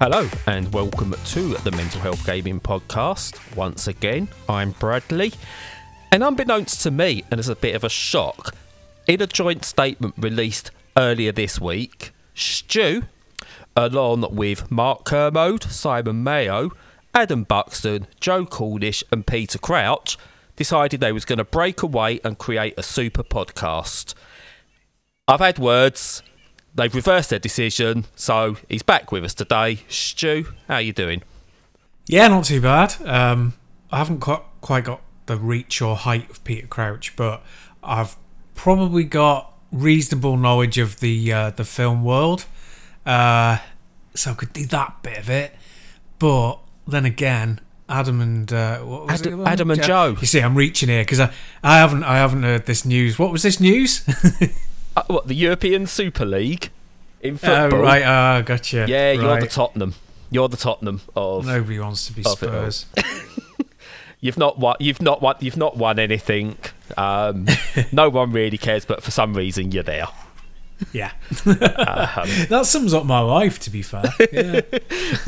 Hello, and welcome to the Mental Health Gaming Podcast. Once again, I'm Bradley. And unbeknownst to me, and it's a bit of a shock, in a joint statement released earlier this week, Stu, along with Mark Kermode, Simon Mayo, Adam Buxton, Joe Cornish, and Peter Crouch, decided they was going to break away and create a super podcast. I've had words. They've reversed their decision, so he's back with us today. Stu, how are you doing? Yeah, not too bad. Um, I haven't quite quite got the reach or height of Peter Crouch, but I've probably got reasonable knowledge of the uh, the film world, uh, so I could do that bit of it. But then again, Adam and uh, what was Adam, it? Adam and Joe. You see, I'm reaching here because I, I haven't I haven't heard this news. What was this news? Uh, what the European Super League in football. oh right, ah, gotcha. Yeah, you're right. the Tottenham. You're the Tottenham of. Nobody wants to be. Spurs. You've not won. You've not won. You've not won anything. Um, no one really cares, but for some reason you're there. Yeah, Um, that sums up my life. To be fair, yeah.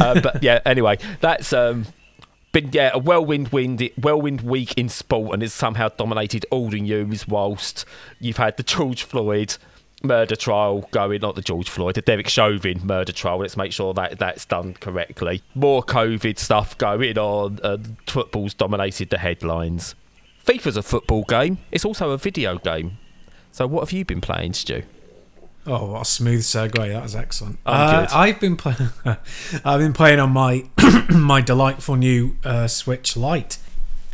uh, but yeah, anyway, that's um, been yeah a whirlwind wind whirlwind week in sport, and it's somehow dominated all the news. Whilst you've had the George Floyd murder trial going, not the George Floyd, the Derek Chauvin murder trial. Let's make sure that that's done correctly. More COVID stuff going on. And football's dominated the headlines. FIFA's a football game. It's also a video game. So what have you been playing, Stu? Oh, what a smooth segue! That was excellent. Uh. I've been playing. I've been playing on my my delightful new uh, Switch Lite,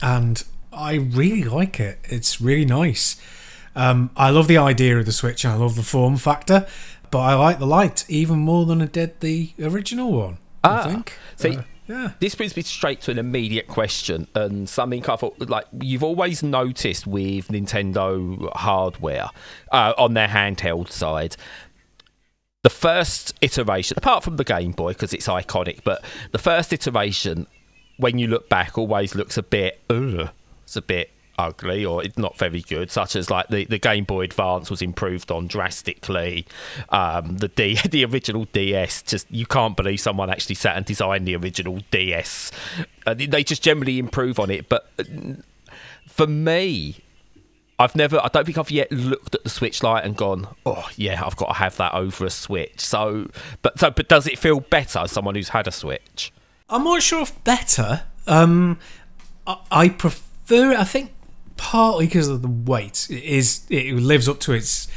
and I really like it. It's really nice. Um, I love the idea of the Switch. and I love the form factor, but I like the Lite even more than I did the original one. Ah, I think. see- Uh, yeah. This brings me straight to an immediate question and something I thought like you've always noticed with Nintendo hardware uh, on their handheld side. The first iteration, apart from the Game Boy because it's iconic, but the first iteration, when you look back, always looks a bit, ugh, it's a bit ugly or it's not very good. Such as like the, the Game Boy Advance was improved on drastically. Um, the D, the original DS, just you can't believe someone actually sat and designed the original DS. Uh, they- just generally improve on it, but uh, for me, I've never, I don't think I've yet looked at the Switch Lite and gone, oh yeah, I've got to have that over a Switch. So, but so, but does it feel better as someone who's had a Switch? I'm not sure if better. Um, I, I prefer. I think partly because of the weight. It is it lives up to its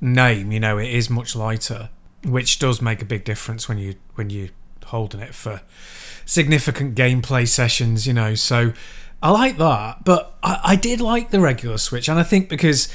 name. You know, it is much lighter, which does make a big difference when you when you holding it for significant gameplay sessions. You know, so I like that. But I, I did like the regular Switch, and I think because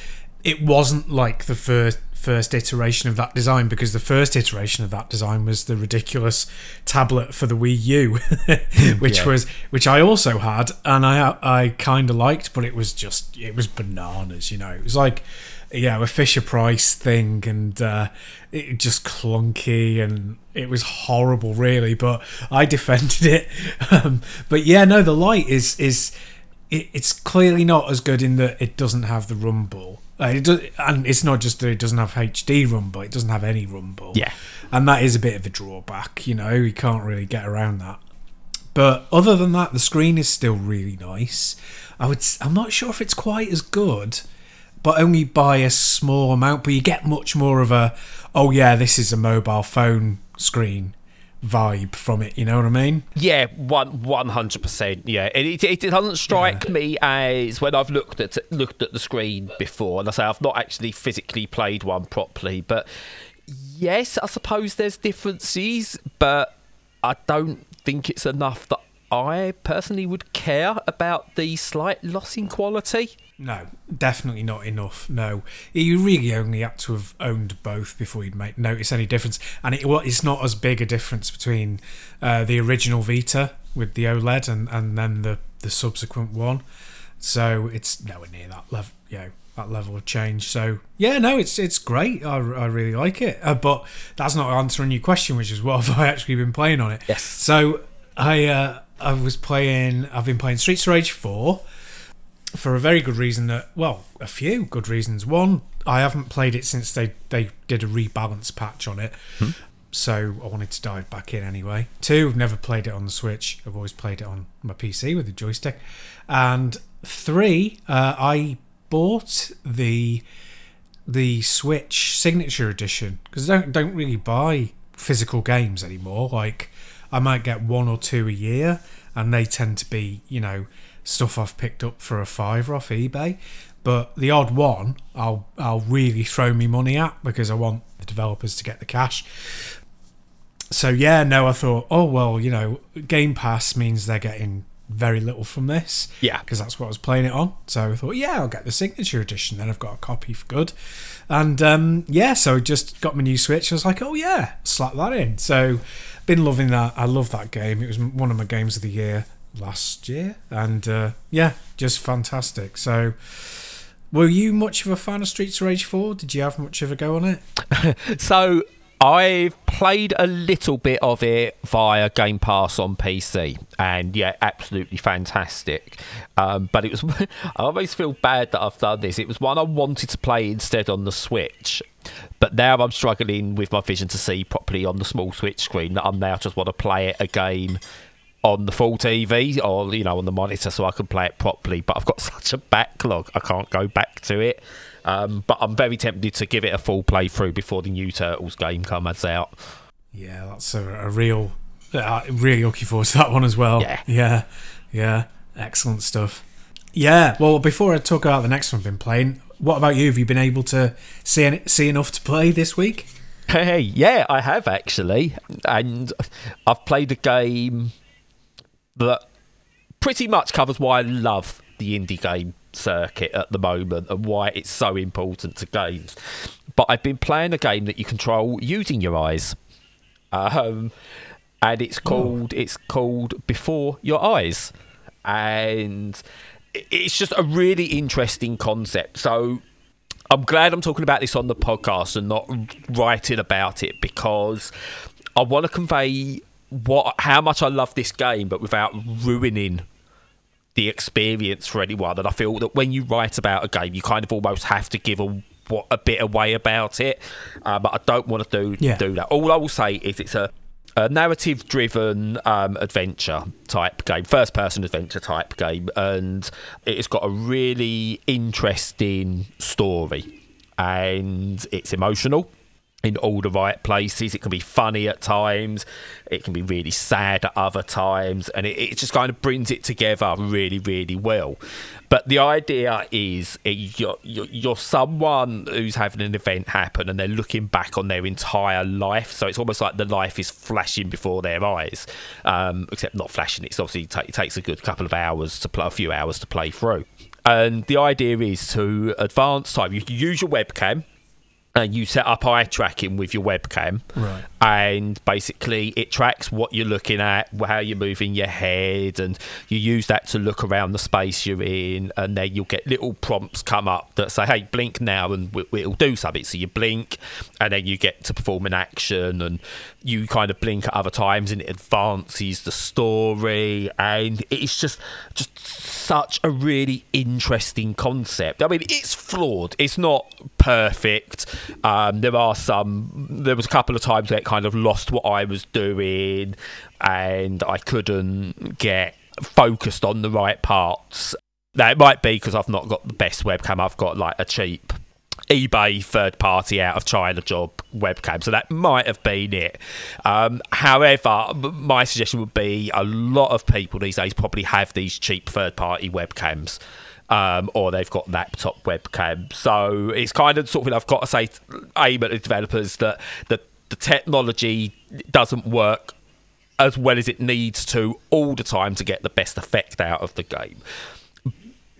it wasn't like the first first iteration of that design because the first iteration of that design was the ridiculous tablet for the Wii U which Yeah. was which I also had and I I kind of liked but it was just it was bananas you know it was like you know a Fisher Price thing and uh, it just clunky and it was horrible really but I defended it um, but yeah no the Lite is is it, it's clearly not as good in that it doesn't have the rumble. It does, and it's not just that it doesn't have HD rumble; it doesn't have any rumble. Yeah. and that is a bit of a drawback. You know, you can't really get around that. But other than that, the screen is still really nice. I would. I'm not sure if it's quite as good, but only by a small amount. But you get much more of a, oh yeah, this is a mobile phone screen vibe from it. You know what I mean? Yeah, one one hundred percent. Yeah, it, it, it doesn't strike me as when I've looked at looked at the screen before, and I say I've not actually physically played one properly, but yes, I suppose there's differences, but I don't think it's enough that I personally would care about the slight loss in quality. No, definitely not enough. No, you really only had to have owned both before you'd make notice any difference. And it well, it's not as big a difference between uh, the original Vita with the OLED and, and then the the subsequent one. So it's nowhere near that level. You know, that level of change. So yeah, no, it's it's great. I, I really like it. Uh, but that's not answering your question, which is what have I actually been playing on it? Yes. So I uh, I was playing. I've been playing Streets of Rage four for a very good reason that well a few good reasons one i haven't played it since they they did a rebalance patch on it so I wanted to dive back in anyway. Two, I've never played it on the Switch. I've always played it on my PC with the joystick. And three, uh, I bought the the Switch Signature Edition because I don't don't really buy physical games anymore. Like I might get one or two a year, and they tend to be you know stuff I've picked up for a fiver off eBay. But the odd one, I'll I'll really throw me money at because I want the developers to get the cash. So yeah, no, I thought, oh well, you know, Game Pass means they're getting very little from this. Yeah. Because that's what I was playing it on. So I thought, yeah, I'll get the signature edition. Then I've got a copy for good. And um, yeah, so I just got my new Switch. I was like, oh yeah, slap that in. So been loving that. I love that game. It was one of my games of the year last year. And uh, yeah, just fantastic. So. Were you much of a fan of Streets of Rage 4? Did you have much of a go on it? so I've played a little bit of it via Game Pass on PC, and yeah, absolutely fantastic. Um, but it was, I always feel bad that I've done this. It was one I wanted to play instead on the Switch, but now I'm struggling with my vision to see properly on the small Switch screen. That I'm now just want to play it again on the full TV or you know on the monitor so I can play it properly. But I've got such a backlog, I can't go back to it. Um, but I'm very tempted to give it a full playthrough before the new Turtles game comes out. Yeah, that's a, a real. Uh, really looking forward to that one as well. Yeah. yeah, yeah, excellent stuff. Yeah, well, before I talk about the next one I've been playing, what about you? Have you been able to see see enough to play this week? Hey, yeah, I have actually, and I've played a game that pretty much covers why I love the indie game circuit at the moment and why it's so important to games. But I've been playing a game that you control using your eyes, um, and it's called it's called Before Your Eyes, and it's just a really interesting concept. So. I'm glad I'm talking about this on the podcast and not writing about it because I want to convey what how much I love this game, but without ruining the experience for anyone. And I feel that when you write about a game, you kind of almost have to give a what, a bit away about it. Uh, but I don't want to do Yeah. do that. All I will say is it's a, a narrative driven um, adventure type game, first person adventure type game, and it's got a really interesting story, and it's emotional in all the right places. It can be funny at times, it can be really sad at other times, and it, it just kind of brings it together really, really well. But the idea is uh, you're, you're, someone who's having an event happen and they're looking back on their entire life. So it's almost like the life is flashing before their eyes, um, except not flashing. It's obviously ta- it takes a good couple of hours to play, a few hours to play through. And the idea is to advance time. You can use your webcam and you set up eye tracking with your webcam Right. and basically it tracks what you're looking at how you're moving your head and you use that to look around the space you're in and then you'll get little prompts come up that say hey blink now and we- it'll do something so you blink and then you get to perform an action and you kind of blink at other times and it advances the story and it's just just such a really interesting concept. I mean, it's flawed. It's not perfect. Um, there are some. There was a couple of times where it kind of lost what I was doing, and I couldn't get focused on the right parts. Now it might be because I've not got the best webcam. I've got like a cheap eBay third party out of China job webcam. So that might have been it. Um, however, my suggestion would be a lot of people these days probably have these cheap third party webcams. Um, or they've got laptop webcams. So it's kind of of I've got to say aim at the developers that the, the technology doesn't work as well as it needs to all the time to get the best effect out of the game.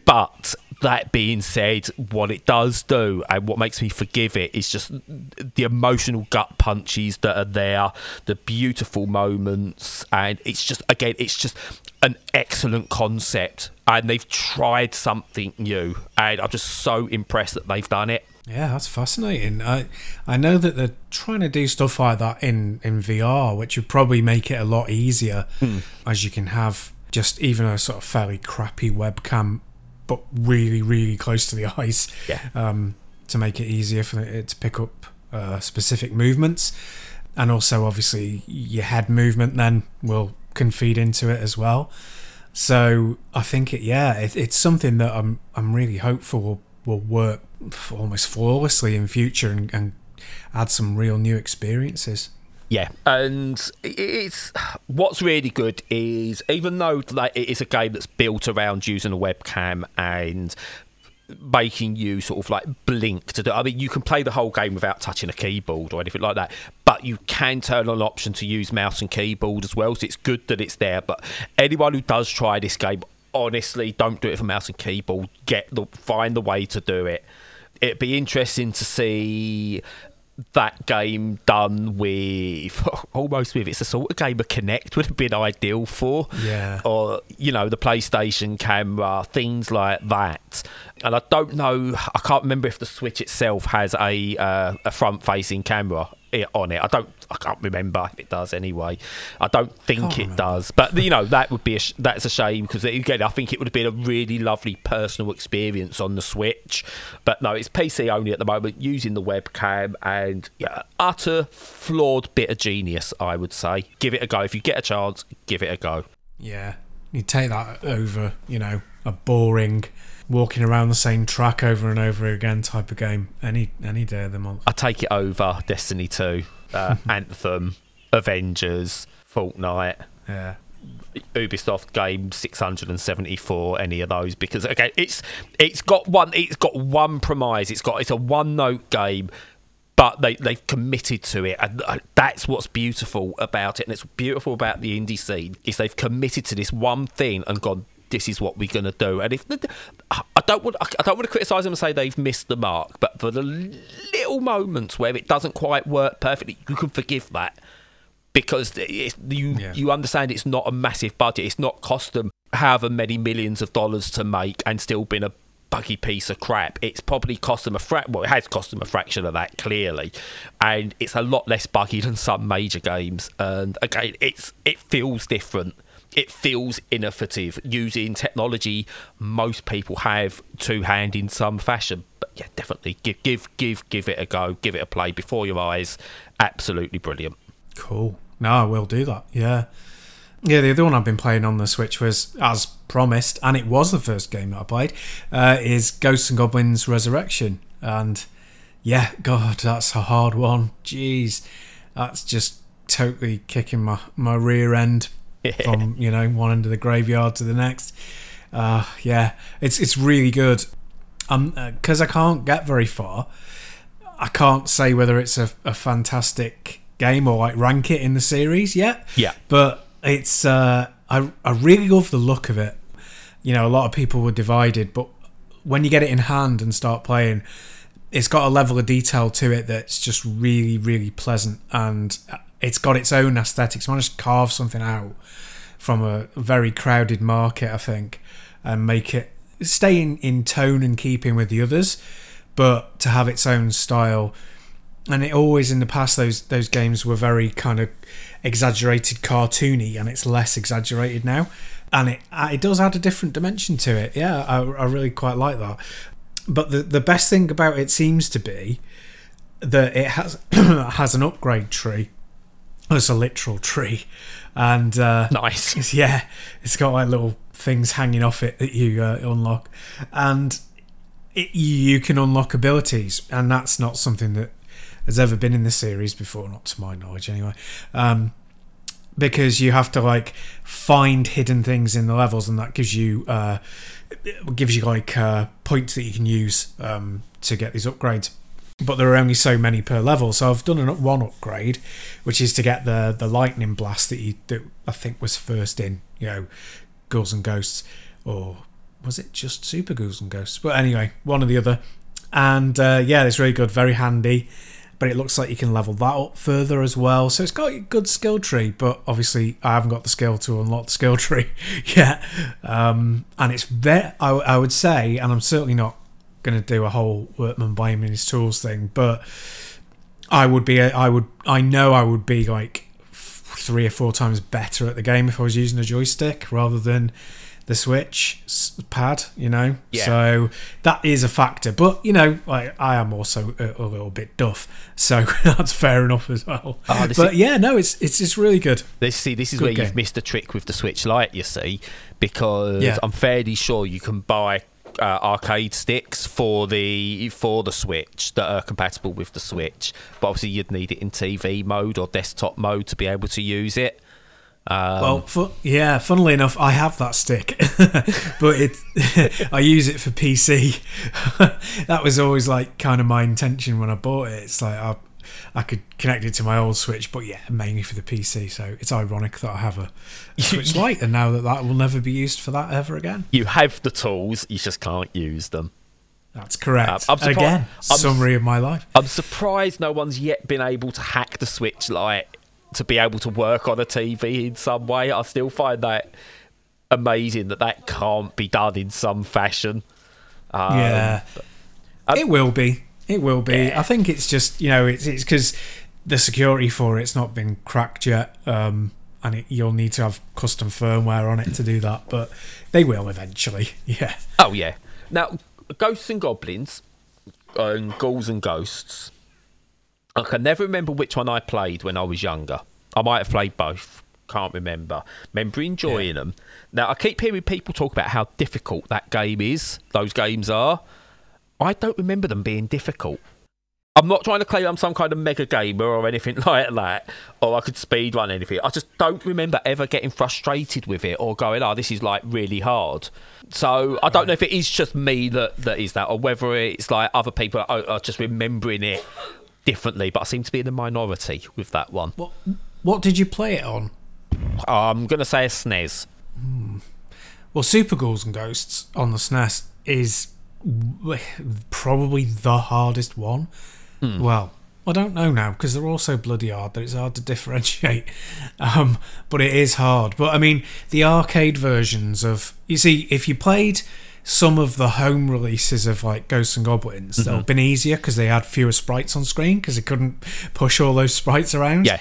But that being said, what it does do and what makes me forgive it is just the emotional gut punches that are there, the beautiful moments, and it's just again, it's just an excellent concept. And they've tried something new, and I'm just so impressed that they've done it. Yeah, that's fascinating. I I know that they're trying to do stuff like that in in VR, which would probably make it a lot easier, hmm. as you can have just even a sort of fairly crappy webcam, but really really close to the eyes, Yeah. um, to make it easier for it to pick up uh, specific movements. and also obviously your head movement then will can feed into it as well. So I think it, yeah, it, it's something that I'm I'm really hopeful will, will work almost flawlessly in future and, and add some real new experiences. Yeah, and it's what's really good is even though like it is a game that's built around using a webcam and making you sort of like blink to do. I mean, you can play the whole game without touching a keyboard or anything like that, but you can turn on an option to use mouse and keyboard as well. So it's good that it's there. But anyone who does try this game, honestly, don't do it for mouse and keyboard. Get the find the way to do it. It'd be interesting to see that game done with almost with it's a sort of game of Kinect would have been ideal for. Yeah. Or, you know, the PlayStation camera, things like that. And I don't know, I can't remember if the Switch itself has a uh, a front facing camera on it. I don't. I can't remember if it does anyway. I don't think Can't it remember. does. But you know that would be a sh- that's a shame because again I think it would have been a really lovely personal experience on the Switch. But no, it's PC only at the moment using the webcam and yeah, uh, utter flawed bit of genius. I would say give it a go if you get a chance. Give it a go. Yeah, you take that over, you know, a boring walking around the same track over and over again type of game any any day of the month. I take it over Destiny Two, uh, Anthem, Avengers, Fortnite. Yeah. Ubisoft game 674 any of those because okay it's it's got one it's got one premise it's got it's a one note game but they they've committed to it and uh, that's what's beautiful about it and it's beautiful about the indie scene is they've committed to this one thing and gone this is what we're going to do and if I don't want I don't want to criticize them and say they've missed the mark but for the little moments where it doesn't quite work perfectly you can forgive that because it's, you Yeah. you understand it's not a massive budget. It's not cost them however many millions of dollars to make and still been a buggy piece of crap. It's probably cost them a fra- well, it has cost them a fraction of that clearly, and it's a lot less buggy than some major games. And again, it's it feels different. It feels innovative using technology most people have to hand in some fashion. But yeah, definitely give give give give it a go. Give it a play before your eyes. Absolutely brilliant. Cool. No, I will do that. Yeah. Yeah, the other one I've been playing on the Switch was, as promised, and it was the first game that I played, uh, is Ghosts and Goblins Resurrection. And yeah, God, that's a hard one. Jeez. That's just totally kicking my, my rear end from, you know, one end of the graveyard to the next. Uh, yeah, it's it's really good. Um, because I can't get very far, I can't say whether it's a, a fantastic game or like rank it in the series yet. Yeah. But it's uh, I I really love the look of it. You know, a lot of people were divided, but when you get it in hand and start playing, it's got a level of detail to it that's just really really pleasant, and it's got its own aesthetics. Managed to carve something out from a very crowded market, I think, and make it stay in, in tone and keeping with the others, but to have its own style. And it always in the past those those games were very kind of exaggerated cartoony, and it's less exaggerated now, and it uh, it does add a different dimension to it. Yeah, I, I really quite like that. But the the best thing about it seems to be that it has has an upgrade tree. It's a literal tree, and uh, Nice. it's- yeah, it's got like little things hanging off it that you uh, unlock, and it, you, you can unlock abilities, and that's not something that has ever been in the series before, not to my knowledge, anyway. Um, because you have to like find hidden things in the levels, and that gives you uh, gives you like uh, points that you can use um, to get these upgrades. But there are only so many per level, so I've done an, one upgrade, which is to get the the lightning blast that you that I think was first in, you know, Ghouls and Ghosts, or was it just Super Ghouls and Ghosts? But anyway, one or the other. And uh, yeah, it's really good, very handy. But it looks like you can level that up further as well. So it's got a good skill tree, but obviously I haven't got the skill to unlock the skill tree yet. Um, and it's very, I, I would say, and I'm certainly not going to do a whole workman buying his tools thing, but I would be, I would, I know I would be like three or four times better at the game if I was using a joystick rather than the Switch pad, you know. Yeah. So that is a factor. But you know, I, I am also a, a little bit duff, so that's fair enough as well. Oh, but is- yeah, no, it's it's it's really good. This see, this is Good where game. you've missed a trick with the Switch Lite. You see, because Yeah. I'm fairly sure you can buy uh, arcade sticks for the for the Switch that are compatible with the Switch, but obviously you'd need it in TV mode or desktop mode to be able to use it. Um, Well, fu- yeah, funnily enough, I have that stick, but it I use it for PC. that was always like kind of my intention when I bought it. It's like I, I could connect it to my old Switch, but yeah, mainly for the PC. So it's ironic that I have a, a Switch Lite, and now that that will never be used for that ever again. you have the tools, you just can't use them. That's correct. Surpri- again, I'm- summary of my life. I'm surprised no one's yet been able to hack the Switch Lite to be able to work on a TV in some way. I still find that amazing that that can't be done in some fashion. Um, yeah, it will be. It will be. I think it's just you know it's it's because the security for it's not been cracked yet, um, and it, you'll need to have custom firmware on it to do that. But they will eventually. Yeah. Oh yeah. Now, Ghosts and Goblins, and Ghouls and Ghosts. I can never remember which one I played when I was younger. I might have played both. Can't remember. Remember enjoying them. Now I keep hearing people talk about how difficult that game is. Those games are. I don't remember them being difficult. I'm not trying to claim I'm some kind of mega gamer or anything like that, or I could speed run anything. I just don't remember ever getting frustrated with it or going, "Oh, this is like really hard." So I don't know if it is just me that that is that, or whether it's like other people are, are just remembering it differently. But I seem to be in the minority with that one. What What did you play it on? I'm gonna say a SNES. Hmm. Well, Super Ghouls and Ghosts on the SNES is probably the hardest one. Well, I don't know now because they're all so bloody hard that it's hard to differentiate. Um, but it is hard. But I mean, the arcade versions of you see, if you played some of the home releases of like Ghosts and Goblins, would have been easier because they had fewer sprites on screen because they couldn't push all those sprites around Yeah,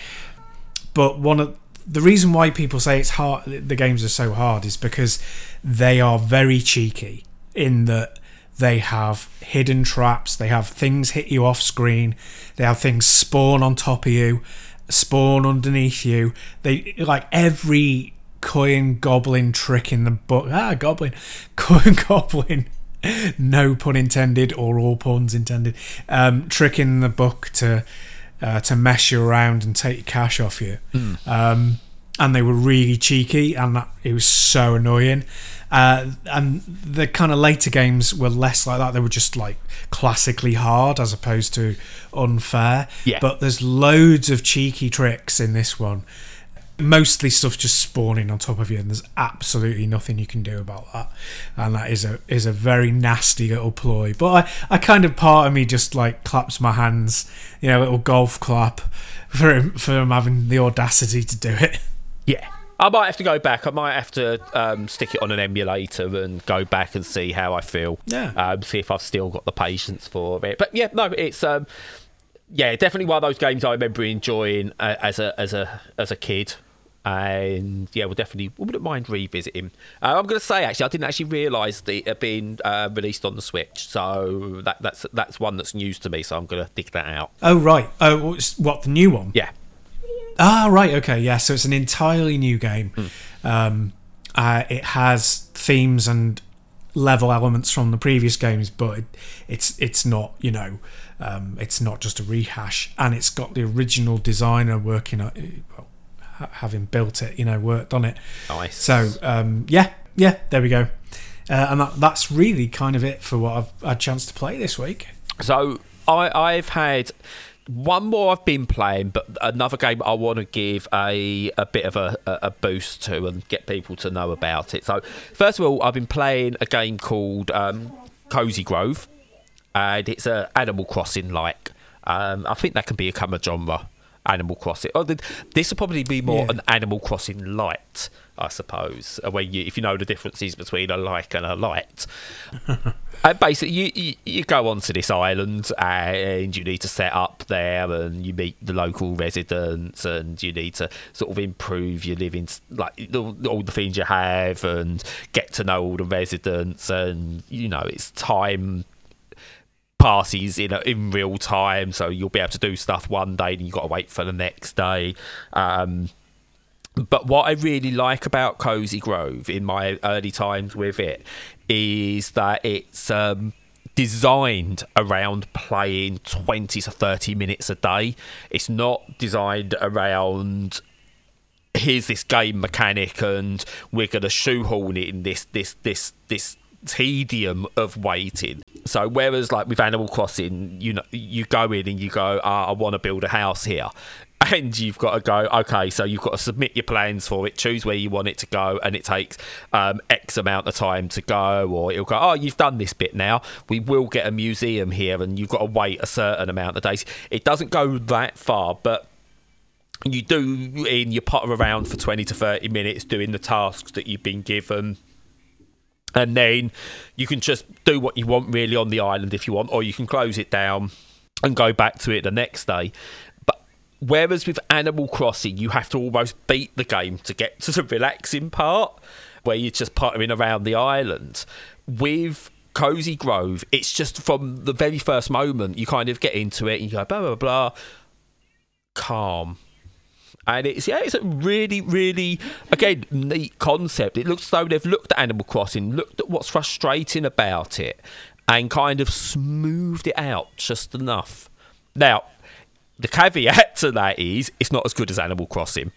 but one of the reason why people say it's hard the games are so hard is because they are very cheeky in that they have hidden traps they have things hit you off screen they have things spawn on top of you spawn underneath you they like every coin goblin trick in the book ah goblin coin goblin no pun intended or all puns intended um, trick in the book to uh, to mess you around and take your cash off you. Um, and they were really cheeky, and that, it was so annoying. Uh, and the kind of later games were less like that. They were just like classically hard as opposed to unfair. Yeah. But there's loads of cheeky tricks in this one. Mostly stuff just spawning on top of you, and there's absolutely nothing you can do about that. And that is a is a very nasty little ploy. But I, I kind of part of me just like claps my hands, you know, a little golf clap for him for him having the audacity to do it. yeah. I might have to go back. I might have to um, stick it on an emulator and go back and see how I feel. Yeah. Um, see if I've still got the patience for it. But yeah, no, it's um, yeah, definitely one of those games I remember enjoying uh, as a as a as a kid. And yeah, we'll definitely we wouldn't mind revisiting. Uh, I'm going to say actually, I didn't actually realise it had been uh, released on the Switch, so that that's that's one that's news to me. So I'm going to dig that out. Oh right. Oh, what the new one? Yeah, Ah, right. Okay. Yeah. So it's an entirely new game. Um, uh, it has themes and level elements from the previous games, but it, it's it's not. You know, um, it's not just a rehash, and it's got the original designer working on, well, ha- having built it. You know, worked on it. nice. So um, yeah, yeah. There we go. Uh, and that, that's really kind of it for what I've had a chance to play this week. So I, I've had one more I've been playing, but another game I want to give a, a bit of a, a boost to and get people to know about it. So first of all, I've been playing a game called um, Cozy Grove, and it's a Animal Crossing like. Um, I think that can become a genre. Animal Crossing. Oh, the, this will probably be more Yeah. an Animal Crossing light, I suppose. uh, Where you, if you know the differences between a like and a light. Uh, basically, you, you you go onto this island and you need to set up there, and you meet the local residents, and you need to sort of improve your living, like all the things you have, and get to know all the residents, and you know it's time passes in in real time, so you'll be able to do stuff one day, and you've got to wait for the next day. Um, but what I really like about Cozy Grove in my early times with it is that it's um, designed around playing 20 to 30 minutes a day. It's not designed around here's this game mechanic and we're going to shoehorn it in this this this this tedium of waiting. So whereas like with animal crossing you know you go in and you go ah, i want to build a house here. And you've got to go okay so you've got to submit your plans for it choose where you want it to go and it takes um, x amount of time to go or it'll go oh you've done this bit now. We will get a museum here and you've got to wait a certain amount of days. It doesn't go that far but you do in you potter around for 20 to 30 minutes doing the tasks that you've been given and then you can just do what you want really on the island if you want or you can close it down and go back to it the next day. But whereas with animal crossing you have to almost beat the game to get to the relaxing part where you're just pottering around the island. With cozy grove it's just from the very first moment you kind of get into it and you go blah blah blah calm and it's yeah, it's a really, really again neat concept. It looks though they've looked at Animal Crossing, looked at what's frustrating about it, and kind of smoothed it out just enough. Now, the caveat to that is it's not as good as Animal Crossing,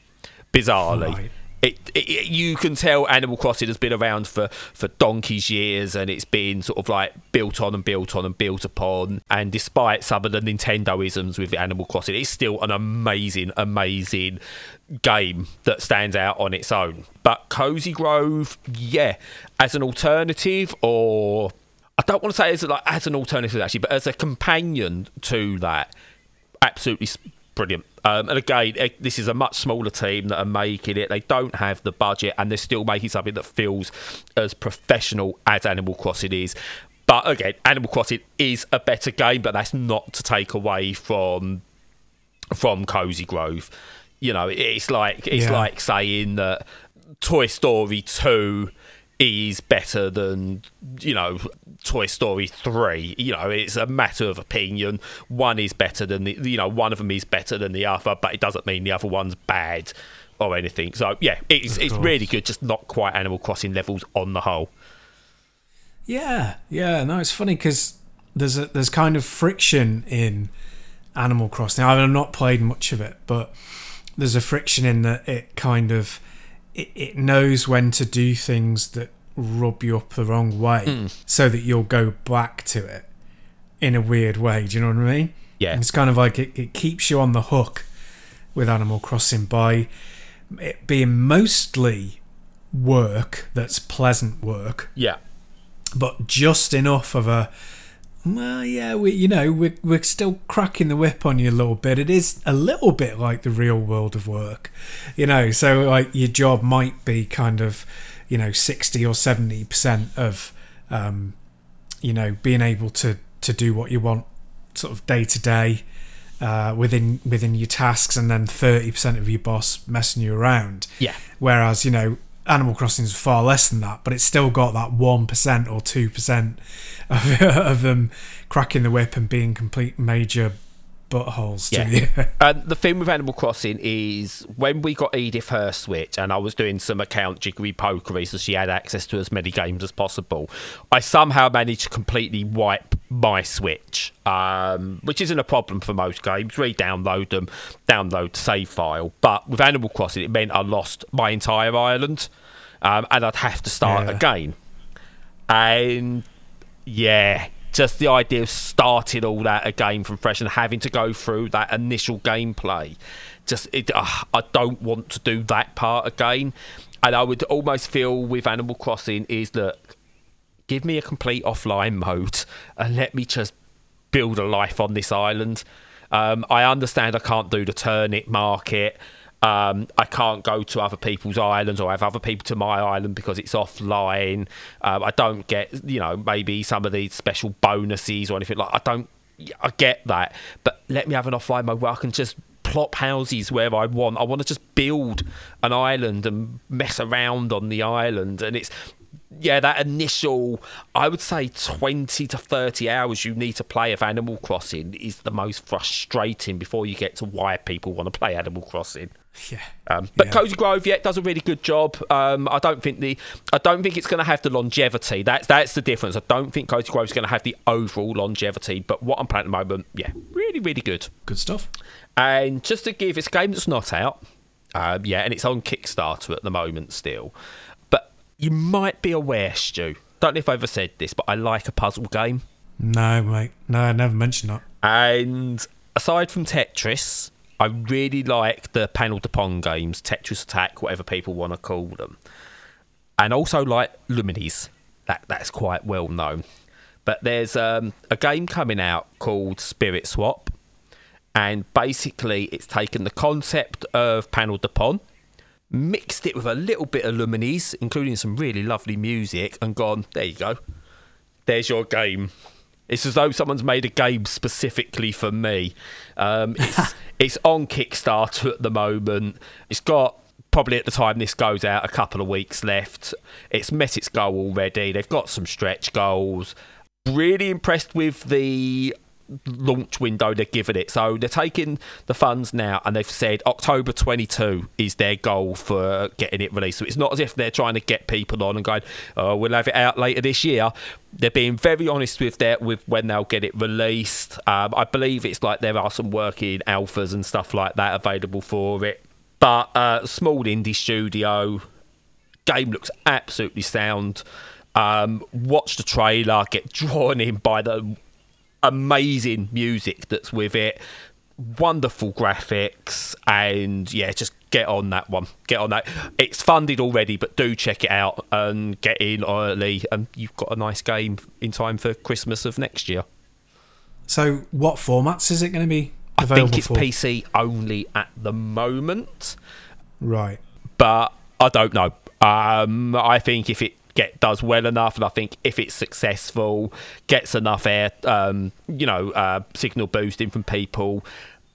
bizarrely. Right. It, it, you can tell Animal Crossing has been around for, for donkey's years and it's been sort of like built on and built on and built upon. And despite some of the Nintendoisms with Animal Crossing, it's still an amazing, amazing game that stands out on its own. But Cozy Grove, yeah, as an alternative or I don't want to say as like as an alternative actually, but as a companion to that, absolutely brilliant. Um, and again, eh, this is a much smaller team that are making it. They don't have the budget, and they're still making something that feels as professional as Animal Crossing is. But again, Animal Crossing is a better game, but that's not to take away from from Cozy Grove. You know, it's like it's Yeah. like saying that Toy Story two is better than you know Toy Story three. You know, it's a matter of opinion. One is better than the you know one of them is better than the other, but it doesn't mean the other one's bad or anything. So yeah, it's it's really good, just not quite Animal Crossing levels on the whole. Yeah, yeah. No, it's funny because there's a, there's kind of friction in Animal Crossing. I've not played much of it, but there's a friction in that it kind of it, it knows when to do things that rub you up the wrong way, hmm. so that you'll go back to it in a weird way. Do you know what I mean? Yeah. It's kind of like it, it keeps you on the hook with Animal Crossing by it being mostly work that's pleasant work Yeah, but just enough of a well yeah we you know we're, we're still cracking the whip on you a little bit it is a little bit like the real world of work you know so like your job might be kind of you know 60 or 70 percent of um you know being able to to do what you want sort of day to day uh, within within your tasks, and then thirty percent of your boss messing you around. yeah, Whereas you know Animal Crossing is far less than that, but it's still got that one percent or two percent of, of them cracking the whip and being complete major buttholes to Yeah. you. And the thing with Animal Crossing is when we got Edith her Switch and I was doing some account jiggery pokery so she had access to as many games as possible, I somehow managed to completely wipe my Switch, um, which isn't a problem for most games. Re-download them, download the save file. But with Animal Crossing, it meant I lost my entire island, um, and I'd have to start Yeah. again. And yeah, just the idea of starting all that again from fresh and having to go through that initial gameplay, just it, uh, I don't want to do that part again. And I would almost feel with Animal Crossing is that give me a complete offline mode and let me just build a life on this island. Um, I understand I can't do the turnip market. Um, I can't go to other people's islands or have other people to my island because it's offline. Um, I don't get, you know, maybe some of these special bonuses or anything like. I don't. I get that, but let me have an offline mode where I can just plop houses where I want. I want to just build an island and mess around on the island, and it's yeah, that initial, I would say 20 to 30 hours you need to play of Animal Crossing is the most frustrating before you get to why people want to play Animal Crossing. Yeah. Um, but Yeah. Cozy Grove, yeah, does a really good job. Um, I don't think the, I don't think it's going to have the longevity. That's that's the difference. I don't think Cozy Grove is going to have the overall longevity. But what I'm playing at the moment, yeah, really, really good. Good stuff. And just to give, it's a game that's not out. Um, yeah, and it's on Kickstarter at the moment still. You might be aware, Stu. Don't know if I ever said this, but I like a puzzle game. No, mate. No, I never mentioned that. And aside from Tetris, I really like the Panel de Pon games, Tetris Attack, whatever people want to call them. And also like Lumines. That that's quite well known. But there's um, a game coming out called Spirit Swap. And basically it's taken the concept of panel de pong, mixed it with a little bit of Lumines, including some really lovely music, and gone, there you go. There's your game. It's as though someone's made a game specifically for me. Um, it's, it's on Kickstarter at the moment. It's got probably at the time this goes out a couple of weeks left. It's met its goal already. They've got some stretch goals. Really impressed with the launch window they're giving it. So they're taking the funds now and they've said October 22 is their goal for getting it released. So it's not as if they're trying to get people on and going, oh, we'll have it out later this year. They're being very honest with their with when they'll get it released. Um, I believe it's like there are some working alphas and stuff like that available for it. But uh, small indie studio, game looks absolutely sound. Um, watch the trailer, get drawn in by the amazing music that's with it, wonderful graphics, and yeah, just get on that one. Get on that. It's funded already, but do check it out and get in early, and you've got a nice game in time for Christmas of next year. So, what formats is it going to be I think it's for? PC only at the moment. Right. but I don't know. Um, I think if it get does well enough, and I think if it's successful, gets enough air, um, you know, uh, signal boosting from people,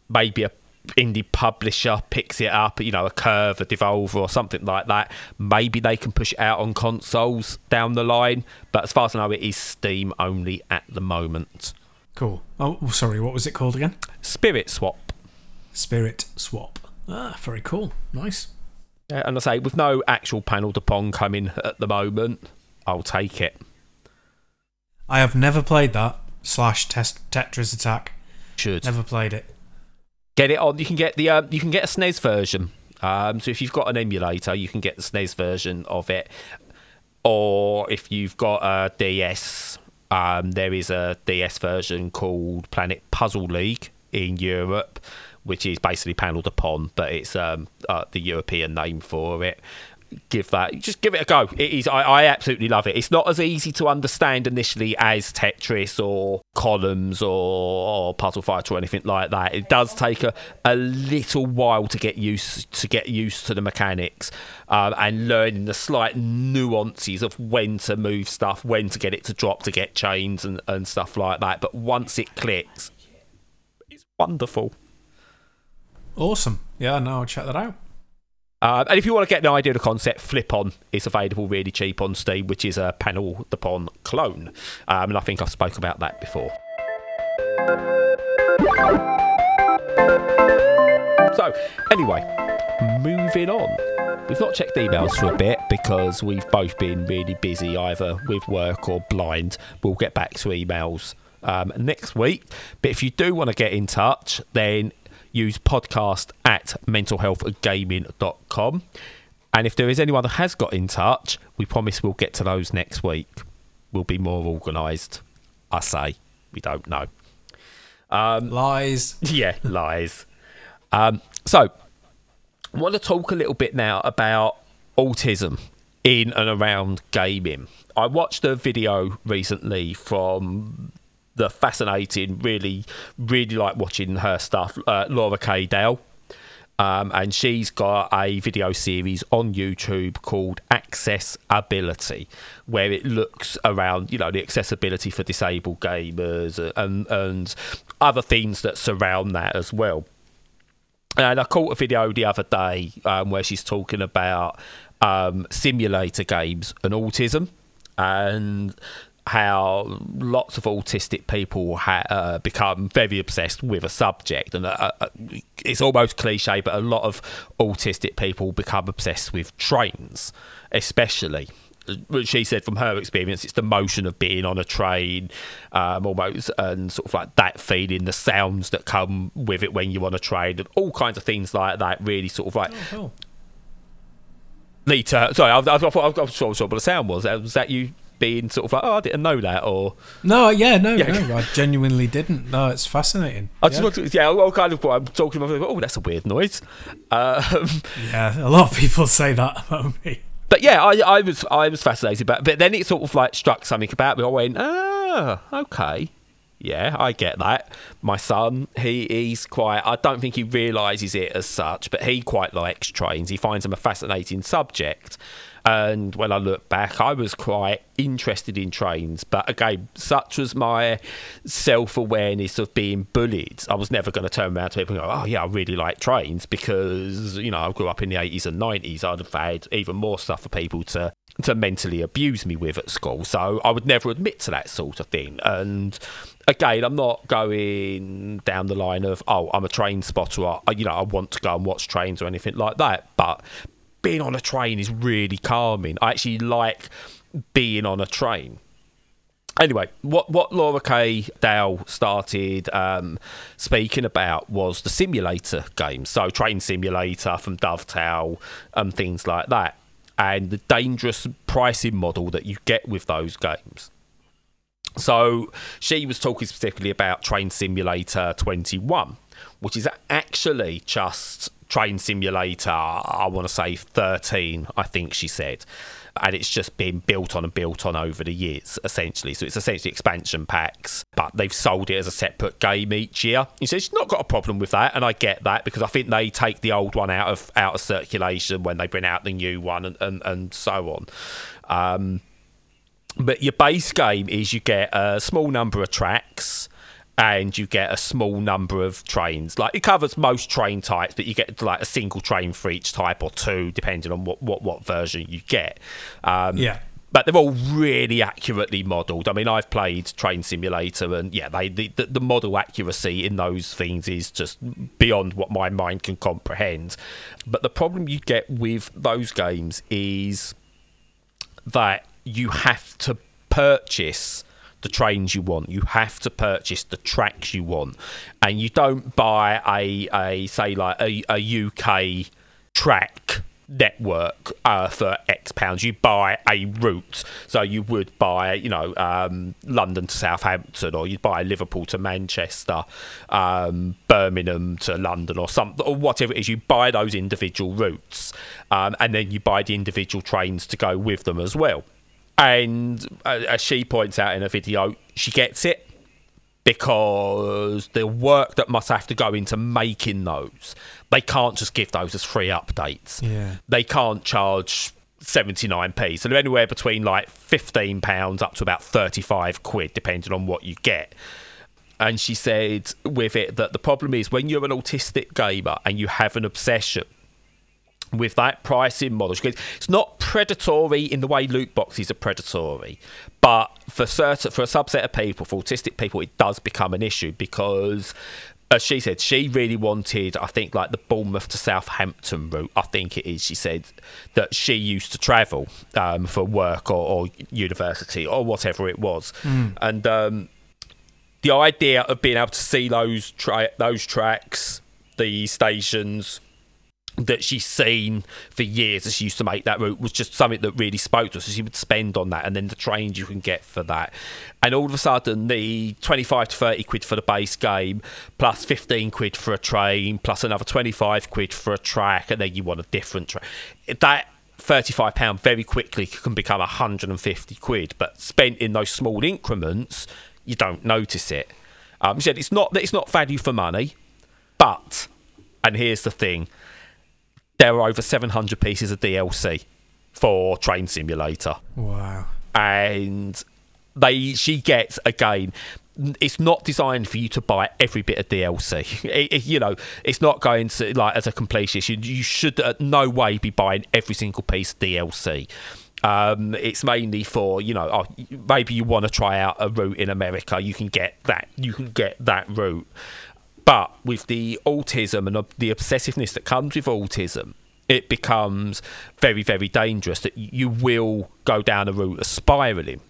maybe a indie publisher picks it up, you know, a Curve, a Devolver, or something like that. Maybe they can push it out on consoles down the line. But as far as I know, it is Steam only at the moment. Cool. Oh, sorry. What was it called again? Spirit Swap. Spirit Swap. Ah, very cool. Nice. Yeah, and I say, with no actual Panel de Pon coming at the moment, I'll take it. I have never played that slash test Tetris Attack. Should. Never played it. get it on. You can get the um, you can get a SNES version. Um, so if you've got an emulator, you can get the SNES version of it. Or if you've got a DS, um, there is a DS version called Planet Puzzle League in Europe, which is basically Panel de Pon, but it's um, uh, the European name for it. Give that, just give it a go. It is. I, I absolutely love it. It's not as easy to understand initially as Tetris or Columns or, or Puzzle Fighter or anything like that. It does take a, a little while to get used to get used to the mechanics um, and learning the slight nuances of when to move stuff, when to get it to drop, to get chains and, and stuff like that. But once it clicks, it's wonderful. Awesome. Yeah, no, I'll check that out. Uh, and if you want to get an idea of the concept, Flipon is available really cheap on Steam, which is a Panel de Pon clone. Um, and I think I spoke about that before. So, anyway, moving on. We've not checked emails for a bit because we've both been really busy either with work or blind. We'll get back to emails um, next week. But if you do want to get in touch, then use podcast at mentalhealthgaming.com. And if there is anyone that has got in touch, we promise we'll get to those next week. We'll be more organised. I say, we don't know. Lies. Yeah, lies. Um, so, I want to talk a little bit now about autism in and around gaming. I watched a video recently from the fascinating, really, really like watching her stuff. Uh, Laura K. Dale. Um, and she's got a video series on YouTube called Accessibility, where it looks around, you know, the accessibility for disabled gamers and and other things that surround that as well. And I caught a video the other day um, where she's talking about um, simulator games and autism, and how lots of autistic people ha- uh, become very obsessed with a subject, and uh, uh, it's almost cliche, but a lot of autistic people become obsessed with trains, especially. She said from her experience, it's the motion of being on a train, um, almost, and sort of like that feeling, the sounds that come with it when you're on a train, and all kinds of things like that. Really, sort of like Oh, cool. lead to. Sorry, I, I, I thought I was sure, sure what the sound was. Was that you being sort of like, oh, I didn't know that, or No, yeah, no, Yeah. no, I genuinely didn't. No, it's fascinating. I just yeah. wanted, yeah, I kind of I'm talking about, oh, that's a weird noise. Um, yeah, a lot of people say that about me. but yeah, I, I was I was fascinated, but but then it sort of like struck something about me. I went, ah, okay, yeah, I get that. My son, he he's quite. I don't think he realizes it as such, but he quite likes trains. He finds them a fascinating subject. And when I look back, I was quite interested in trains. But again, such was my self awareness of being bullied, I was never going to turn around to people and go, oh, yeah, I really like trains because, you know, I grew up in the 80s and 90s. I'd have had even more stuff for people to, to mentally abuse me with at school. So I would never admit to that sort of thing. And again, I'm not going down the line of, oh, I'm a train spotter. Or, you know, I want to go and watch trains or anything like that. But being on a train is really calming. I actually like being on a train. Anyway, what what Laura K. Dale started um, speaking about was the simulator games, so Train Simulator from Dovetail and things like that, and the dangerous pricing model that you get with those games. So she was talking specifically about Train Simulator 21, which is actually just Train Simulator, I want to say 13, I think she said. And it's just been built on and built on over the years, essentially. So it's essentially expansion packs, but they've sold it as a separate game each year. He says she's not got a problem with that, and I get that because I think they take the old one out of out of circulation when they bring out the new one and, and, and so on. Um, but your base game is you get a small number of tracks and you get a small number of trains. Like it covers most train types, but you get like a single train for each type or two, depending on what what, what version you get. Um, Yeah. But they're all really accurately modelled. I mean, I've played Train Simulator, and yeah, they the, the, the model accuracy in those things is just beyond what my mind can comprehend. But the problem you get with those games is that you have to purchase the trains you want. You have to purchase the tracks you want, and you don't buy a a say like a, a UK track network uh, for X pounds. You buy a route, so you would buy you know um, London to Southampton, or you'd buy Liverpool to Manchester, um, Birmingham to London, or something, or whatever it is. You buy those individual routes, um, and then you buy the individual trains to go with them as well. And as she points out in a video, she gets it because the work that must have to go into making those, they can't just give those as free updates. Yeah. They can't charge 79p. So they're anywhere between like £15 up to about 35 quid, depending on what you get. And she said with it that the problem is when you're an autistic gamer and you have an obsession, with that pricing model. It's not predatory in the way loot boxes are predatory, but for certain for a subset of people, for autistic people, it does become an issue because. As she said, she really wanted, I think, like the Bournemouth to Southampton route. I think it is. She said that she used to travel um, for work or, or university or whatever it was, and um, the idea of being able to see those tra- those tracks, the stations, that she's seen for years as she used to make that route was just something that really spoke to her. So she would spend on that and then the trains you can get for that. And all of a sudden, the 25 to 30 quid for the base game, plus 15 quid for a train, plus another 25 quid for a track, and then you want a different track. That £35 very quickly can become 150 quid, but spent in those small increments you don't notice it. Um, said it's not that it's not value for money, but and here's the thing: there are over 700 pieces of DLC for Train Simulator. Wow. And they she gets again it's not designed for you to buy every bit of DLC. It, it, you know, it's not going to like as a completionist. You, you should at no way be buying every single piece of DLC. Um, it's mainly for you know, oh, maybe you want to try out a route in America. You can get that. You can get that route. But with the autism and the obsessiveness that comes with autism, it becomes very, very dangerous that you will go down a route of spiraling.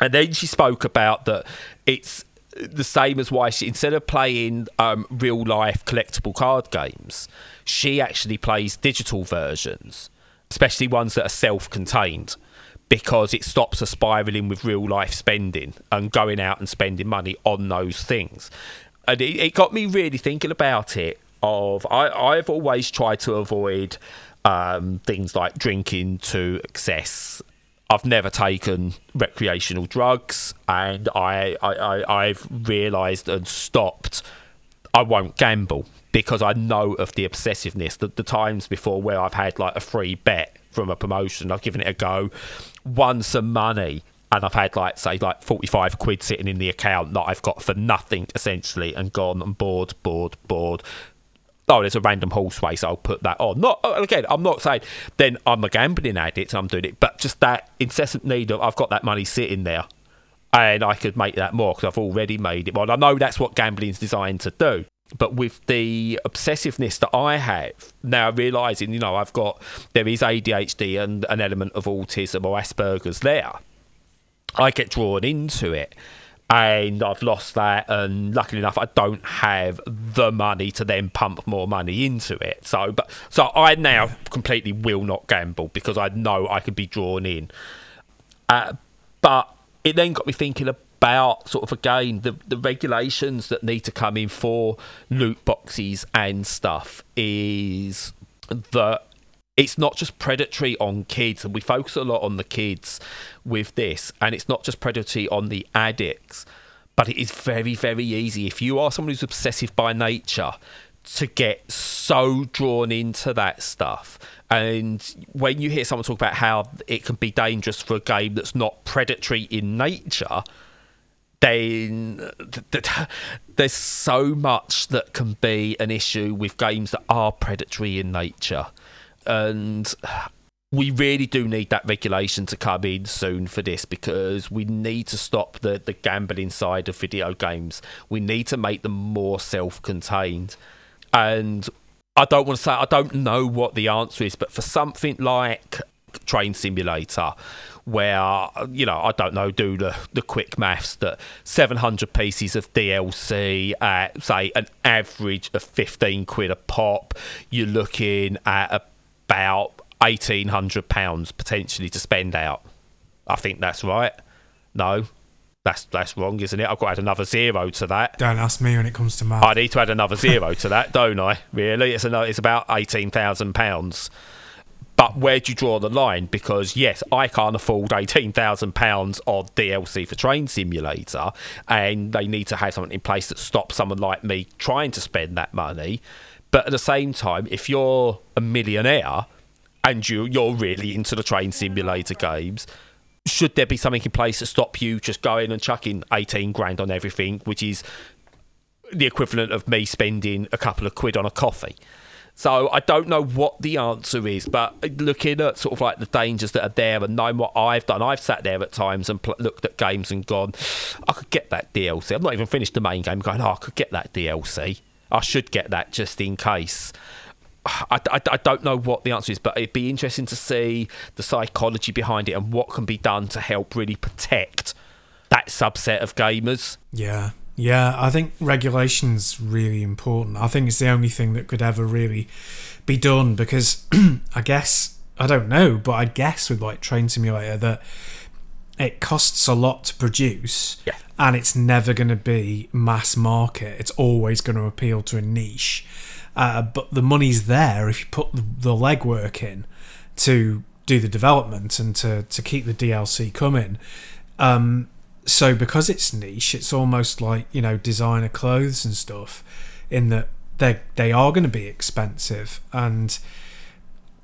And then she spoke about that it's the same as why she, instead of playing um, real life collectible card games, she actually plays digital versions, especially ones that are self contained, because it stops her spiraling with real life spending and going out and spending money on those things. And it, it got me really thinking about it. Of I, I've always tried to avoid um, things like drinking to excess I've never taken recreational drugs, and I, I, I have realised and stopped. I won't gamble because I know of the obsessiveness. The, the times before where I've had like a free bet from a promotion, I've given it a go, won some money, and I've had like say like 45 quid sitting in the account that I've got for nothing essentially and gone and bored, bored, bored, oh, there's a random horse race, I'll put that on. Not uh, again, I'm not saying then I'm a gambling addict I'm doing it, but just that incessant need of I've got that money sitting there, and I could make that more because I've already made it. Well, I know that's what gambling's designed to do. But with the obsessiveness that I have now, realizing you know I've got there is ADHD and an element of autism or Asperger's there, I get drawn into it and I've lost that. And luckily enough, I don't have the money to then pump more money into it. So, but so I now completely will not gamble because I know I could be drawn in. Uh, but it then got me thinking about sort of again the the regulations that need to come in for loot boxes and stuff is that it's not just predatory on kids, and we focus a lot on the kids with this, and it's not just predatory on the addicts, but it is very, very easy if you are someone who's obsessive by nature to get so drawn into that stuff. And when you hear someone talk about how it can be dangerous for a game that's not predatory in nature, then there's so much that can be an issue with games that are predatory in nature and we really do need that regulation to come in soon for this because we need to stop the, the gambling side of video games. We need to make them more self contained. And I don't want to say, I don't know what the answer is, but for something like Train Simulator, where, you know, I don't know, do the, the quick maths that 700 pieces of DLC at, say, an average of 15 quid a pop, you're looking at a about eighteen hundred pounds potentially to spend out. I think that's right. No, that's that's wrong, isn't it? I've got to add another zero to that. Don't ask me when it comes to math. I need to add another zero to that, don't I? Really, it's it's about eighteen thousand pounds. But where do you draw the line? Because yes, I can't afford eighteen thousand pounds on DLC for Train Simulator, and they need to have something in place that stops someone like me trying to spend that money. But at the same time, if you're a millionaire and you you're really into the train simulator games, should there be something in place to stop you just going and chucking 18 grand on everything, which is the equivalent of me spending a couple of quid on a coffee? So I don't know what the answer is, but looking at sort of like the dangers that are there and knowing what I've done, I've sat there at times and pl- looked at games and gone, I could get that DLC. I've not even finished the main game, going, oh, I could get that DLC. I should get that just in case. I, I, I, don't know what the answer is, but it'd be interesting to see the psychology behind it and what can be done to help really protect that subset of gamers. Yeah, yeah, I think regulation's really important. I think it's the only thing that could ever really be done because I guess I don't know, but I guess with like Train Simulator that it costs a lot to produce yeah. and it's never going to be mass market. It's always going to appeal to a niche. Uh, but the money's there if you put the, the legwork in to do the development and to, to keep the DLC coming. Um, so because it's niche, it's almost like you know designer clothes and stuff, in that they they are going to be expensive. And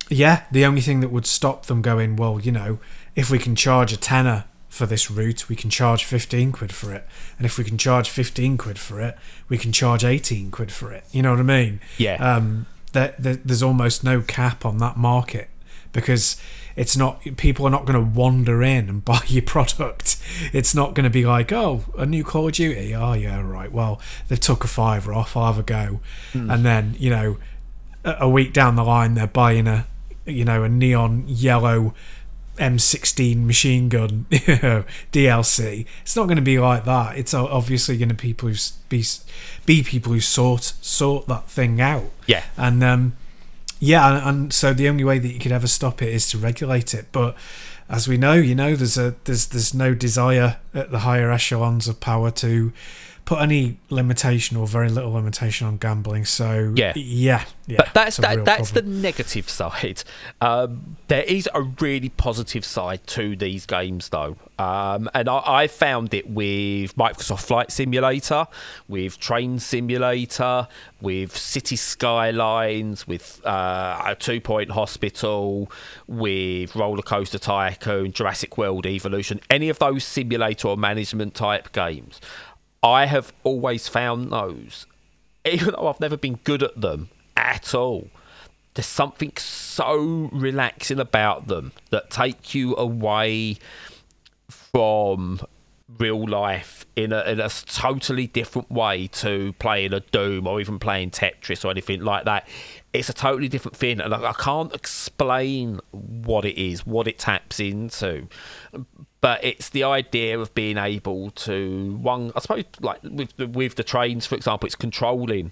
yeah, the only thing that would stop them going, well, you know, if we can charge a tenner for this route, we can charge 15 quid for it. And if we can charge 15 quid for it, we can charge 18 quid for it. You know what I mean? Yeah. Um, there, there, there's almost no cap on that market because it's not people are not going to wander in and buy your product. It's not going to be like, oh, a new Call of Duty. Oh yeah, right. Well, they've took a fiver off. I'll have a go, and then you know, a a week down the line, they're buying a you know a neon yellow M16 machine gun you know, DLC. It's not going to be like that. It's obviously going to people who be be people who sort sort that thing out. Yeah. And um, yeah, and, and so the only way that you could ever stop it is to regulate it. But as we know, you know, there's a there's there's no desire at the higher echelons of power to put any limitation or very little limitation on gambling. So Yeah. yeah, yeah. But that's that, that's problem. the negative side. Um, there is a really positive side to these games, though, um, and I, I found it with Microsoft Flight Simulator, with Train Simulator, with City Skylines, with uh, a Two Point Hospital, with Roller Coaster Tycoon, Jurassic World Evolution, any of those simulator or management type games. I have always found those even though I've never been good at them at all, there's something so relaxing about them that take you away from real life in a, in a totally different way to playing a Doom or even playing Tetris or anything like that. It's a totally different thing, and I, I can't explain what it is, what it taps into. But it's the idea of being able to one, I suppose, like with the, with the trains, for example, it's controlling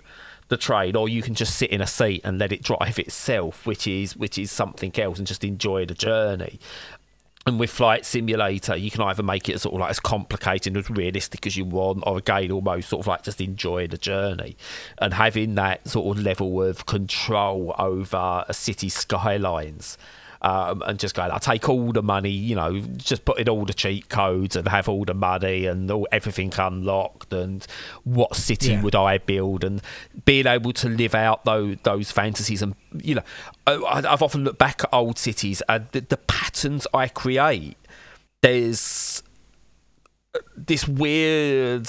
the train, or you can just sit in a seat and let it drive itself, which is which is something else, and just enjoy the journey. And with Flight Simulator, you can either make it sort of like as complicated and as realistic as you want, or again, almost sort of like just enjoy the journey. And having that sort of level of control over a city skylines. Um, and just going, I'll take all the money, you know, just put in all the cheat codes and have all the money and all, everything unlocked. And what city Yeah. would I build? And being able to live out those, those fantasies. And, you know, I, I've often looked back at old cities and the, the patterns I create, there's this weird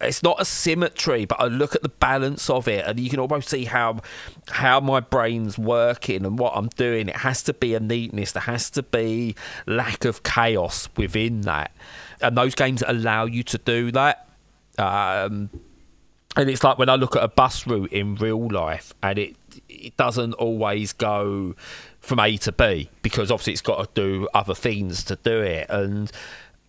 it's not a symmetry, but I look at the balance of it, and you can almost see how how my brain's working and what I'm doing. It has to be a neatness. There has to be lack of chaos within that, and those games allow you to do that. Um, and it's like when I look at a bus route in real life, and it it doesn't always go from A to B because obviously it's got to do other things to do it. And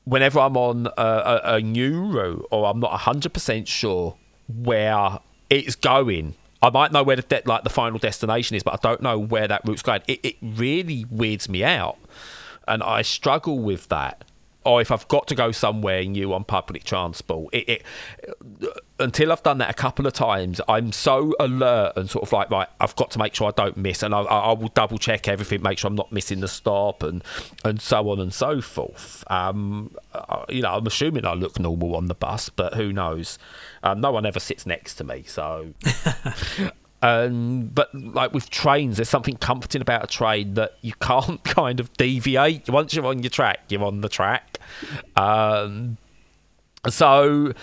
whenever I'm on a, a, a new route or I'm not hundred percent sure where it's going, I might know where the de- like the final destination is, but I don't know where that route's going. It, it really weirds me out, and I struggle with that. Or if I've got to go somewhere new on public transport, it, it until I've done that a couple of times, I'm so alert and sort of like, right, I've got to make sure I don't miss, and I, I I will double check everything, make sure I'm not missing the stop, and and so on and so forth. Um, uh, you know, I'm assuming I look normal on the bus, but who knows? Um, no one ever sits next to me, so. Um, but like with trains, there's something comforting about a train that you can't kind of deviate. Once you're on your track, you're on the track. Um, so,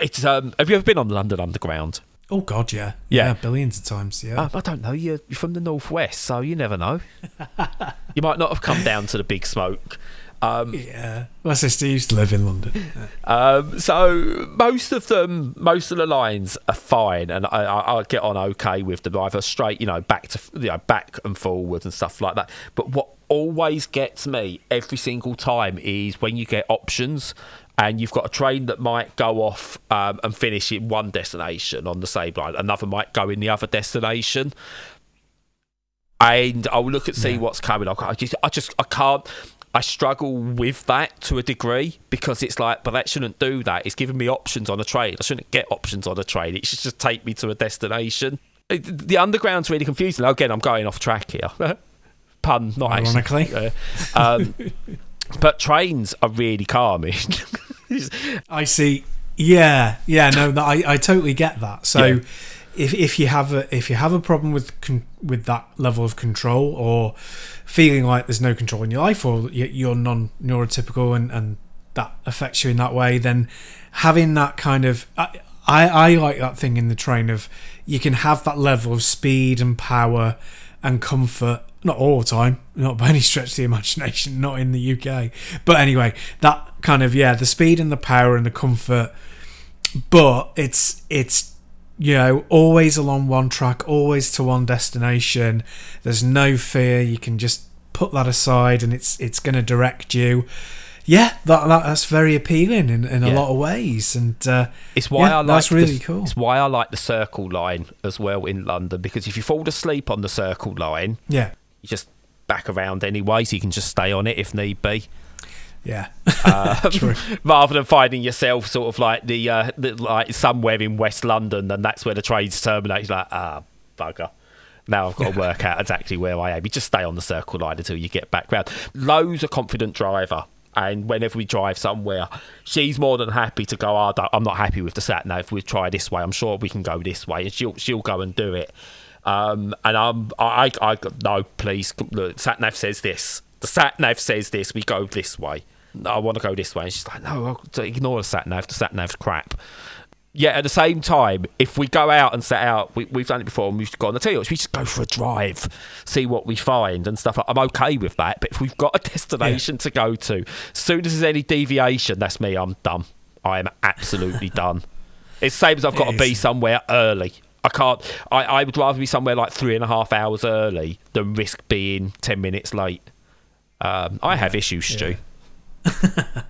it's um, have you ever been on the London Underground? Oh God, yeah, Yeah. yeah, billions of times, yeah. Um, I don't know. You're, you're from the northwest, so you never know. you might not have come down to the big smoke. Um, yeah, my sister used to live in London. Um, so most of them, most of the lines are fine, and I, I, I get on okay with them. Either straight, you know, back to you know, back and forwards and stuff like that. But what always gets me every single time is when you get options. And you've got a train that might go off um, and finish in one destination on the same line. Another might go in the other destination. And I'll look and see Yeah. what's coming. I I just, I just, I can't. I struggle with that to a degree because it's like, but that shouldn't do that. It's giving me options on a train. I shouldn't get options on a train. It should just take me to a destination. It- The underground's really confusing. Again, I'm going off track here. Pun, not Ironically. actually. Uh, um, but trains are really calming. I see. Yeah, yeah, no, I, I totally get that. So, Yeah. If, if you have a if you have a problem with con- with that level of control, or feeling like there's no control in your life, or you're non neurotypical and, and that affects you in that way, then having that kind of I, I I like that thing in the train of you can have that level of speed and power and comfort. Not all the time, not by any stretch of the imagination, not in the UK. But anyway, that kind of yeah, the speed and the power and the comfort but it's it's you know always along one track always to one destination. There's no fear. You can just put that aside and it's it's going to direct you. Yeah that, that that's very appealing in, in a lot of ways and uh, It's why Yeah, I like that's the- really cool. It's why I like the circle line as well in London because if you fall asleep on the circle line, yeah. you just back around anyway, so you can just stay on it if need be. Yeah Um, True. rather than finding yourself sort of like the, uh, the like somewhere in West London, and that's where the trains terminate. You're like ah bugger. Now I've got to work out exactly where I am. You just stay on the circle line until you get back round. Lowe's a confident driver, and whenever we drive somewhere, she's more than happy to go. Oh, I'm not happy with the sat nav. We try this way. I'm sure we can go this way, and she'll she'll go and do it. Um, and I'm I I, I no please. Look, sat nav says this. The sat nav says this. We go this way. I want to go this way. And she's like, no, I'll- ignore the sat nav. The sat nav's crap. Yeah, at the same time, if we go out and set out, we, we've done it before and we've gone to tell you what, we just go for a drive, see what we find and stuff. Like, I'm okay with that. But if we've got a destination to go to, as soon as there's any deviation, that's me. I'm done. I am absolutely done. It's the same as I've got It to be somewhere early. I can't. I, I would rather be somewhere like three and a half hours early than risk being ten minutes late. Um, I have issues, Stu. Yeah,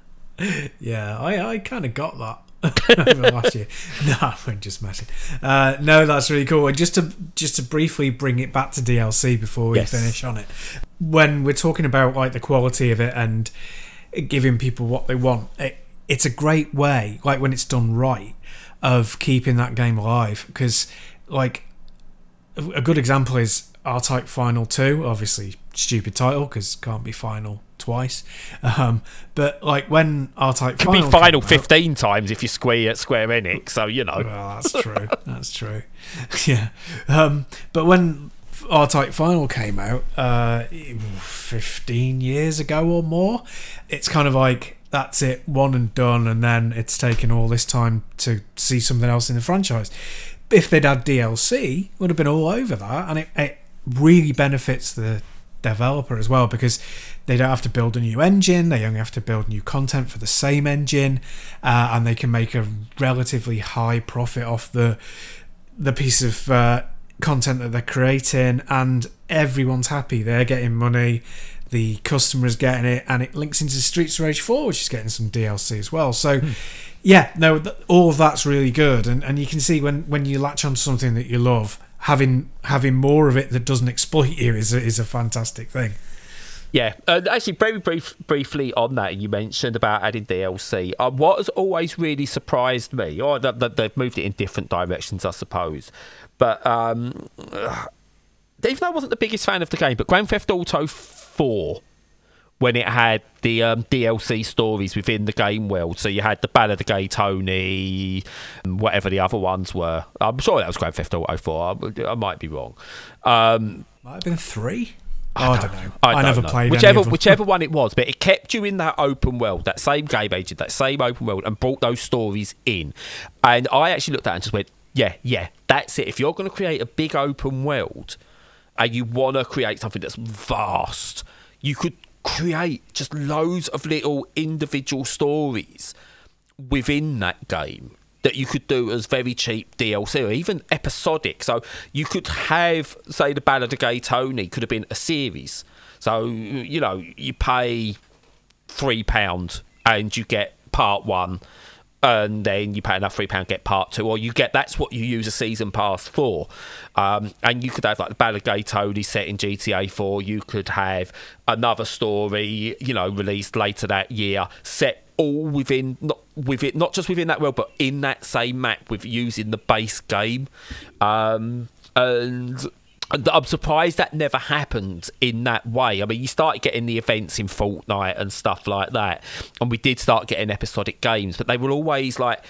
I, I kind of got that over last year. No, I'm just messing. Uh, no, that's really cool. And just to just to briefly bring it back to DLC before we Yes. finish on it, when we're talking about like the quality of it and giving people what they want, it, it's a great way, like when it's done right, of keeping that game alive. Because like a good example is R-Type Final 2, obviously stupid title because can't be final twice. Um, but like when Final It Could Final be final came out- fifteen times if you square at Square Enix. So you know. well, that's true. That's true. yeah. Um, but when R Type Final came out, uh, 15 years ago or more, it's kind of like that's it, one and done, and then it's taken all this time to see something else in the franchise. If they'd had DLC, it would have been all over that, and it, it really benefits the developer as well because they don't have to build a new engine they only have to build new content for the same engine uh, and they can make a relatively high profit off the the piece of uh, content that they're creating and everyone's happy. They're getting money the customer's getting it and it links into streets of rage 4 which is getting some dlc as well. So yeah no th- all of that's really good and, and you can see when when you latch onto something that you love having having more of it that doesn't exploit you is a, is a fantastic thing Yeah, uh, actually, very brief, briefly on that, you mentioned about adding DLC. Uh, what has always really surprised me, or that, that they've moved it in different directions, I suppose, but um, even though I wasn't the biggest fan of the game, but Grand Theft Auto 4, when it had the um, DLC stories within the game world, so you had the Ballad of Gay Tony, whatever the other ones were. I'm sure that was Grand Theft Auto 4. I, I might be wrong. Um, might have been three Oh, I don't know. I, I, don't never know. played whichever any of them. whichever one it was, but it kept you in that open world, that same game agent, that same open world, and brought those stories in. And I actually looked at it and just went, "Yeah, yeah, that's it. If you're going to create a big open world, and you want to create something that's vast, you could create just loads of little individual stories within that game that you could do as very cheap DLC or even episodic. So you could have, say, the Ballad of Gay Tony could have been a series. So you know you pay three pound and you get part one, and then you pay another three pound get part two, or you get that's what you use a season pass for. Um, and you could have like the Ballad of Gay Tony set in GTA Four. You could have another story, you know, released later that year, set all within not within not just within that world, but in that same map with using the base game. Um, And I'm surprised that never happened in that way. I mean, you started getting the events in Fortnite and stuff like that, and we did start getting episodic games, but they were always like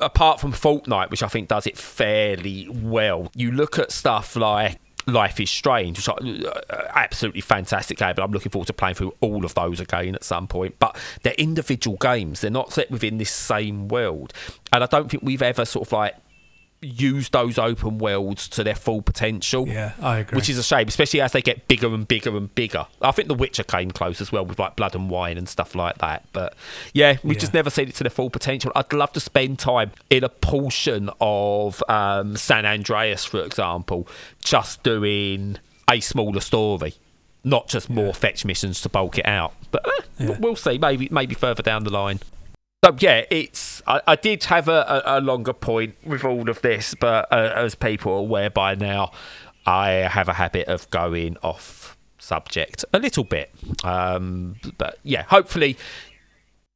apart from Fortnite, which I think does it fairly well, you look at stuff like Life is Strange, which uh, absolutely fantastic game, but I'm looking forward to playing through all of those again at some point. But they're individual games; they're not set within this same world, and I don't think we've ever sort of like use those open worlds to their full potential. Yeah, I agree. Which is a shame, especially as they get bigger and bigger and bigger. I think The Witcher came close as well with like Blood and Wine and stuff like that. But yeah, we've Yeah. just never seen it to their full potential. I'd love to spend time in a portion of um, San Andreas, for example, just doing a smaller story. Not just more fetch missions to bulk it out, but eh, Yeah. we'll see. Maybe, maybe further down the line. So yeah, it's. I, I did have a, a, a longer point with all of this, but uh, as people are aware by now, I have a habit of going off subject a little bit. Um, but yeah, hopefully,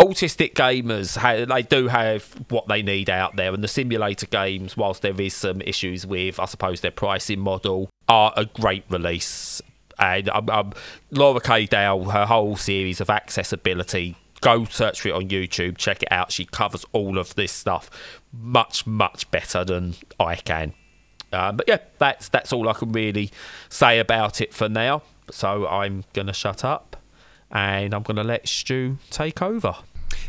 autistic gamers they do have what they need out there, and the simulator games, whilst there is some issues with, I suppose, their pricing model, are a great release. And um, um, Laura K. Dale, her whole series of accessibility go search for it on YouTube, check it out. She covers all of this stuff much, much better than I can. Um, but yeah, that's that's all I can really say about it for now. So I'm gonna shut up, and I'm gonna let Stu take over.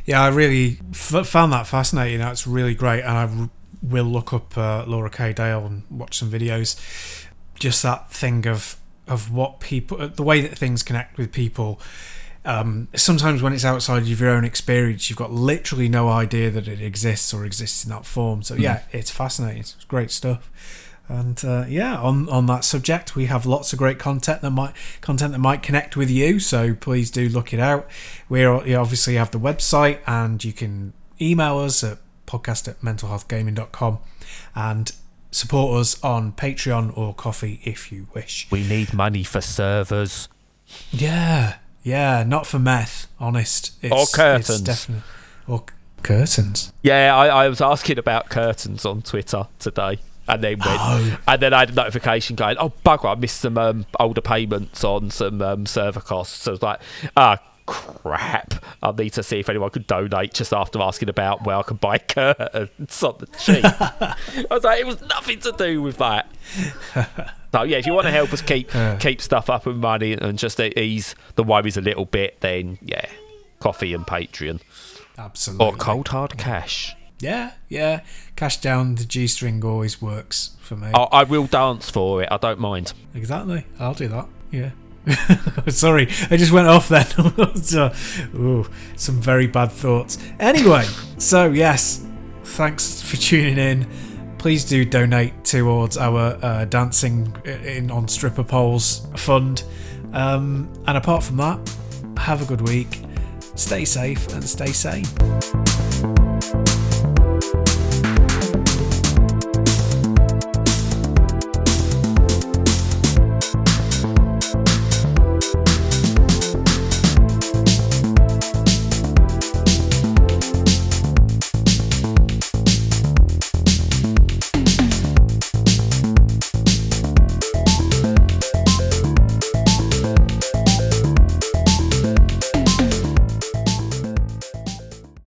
Yeah, I really f- found that fascinating. That's really great, and I r- will look up uh, Laura K. Dale and watch some videos. Just that thing of of what people, the way that things connect with people. Um, sometimes when it's outside of your own experience, you've got literally no idea that it exists or exists in that form. So yeah, it's fascinating. It's great stuff. And uh, yeah, on on that subject, we have lots of great content that might content that might connect with you. So please do look it out. We obviously have the website, and you can email us at podcast at mentalhealthgaming.com and support us on Patreon or Ko-fi if you wish. We need money for servers. Yeah, yeah, not for meth, honest. It's, Or curtains. Definitely or c- curtains. Yeah, I, I was asking about curtains on Twitter today. And then went, Oh. and then I had a notification going, "Oh bugger! I missed some um, older payments on some um, server costs." So I was like, "Ah, crap! I need to see if anyone could donate." Just after asking about where I could buy curtains on the cheap, I was like, "It was nothing to do with that." so yeah, if you want to help us keep keep stuff up and running and just ease the worries a little bit, then yeah, Ko-fi and Patreon Absolutely. or cold hard cash. Yeah, yeah. Cash down the G string always works for me. I, I will dance for it. I don't mind. Exactly. I'll do that. Yeah. Sorry, I just went off then. so, ooh, some very bad thoughts. Anyway, so yes, thanks for tuning in. Please do donate towards our uh, dancing in on stripper poles fund. Um, and apart from that, have a good week. Stay safe and stay sane.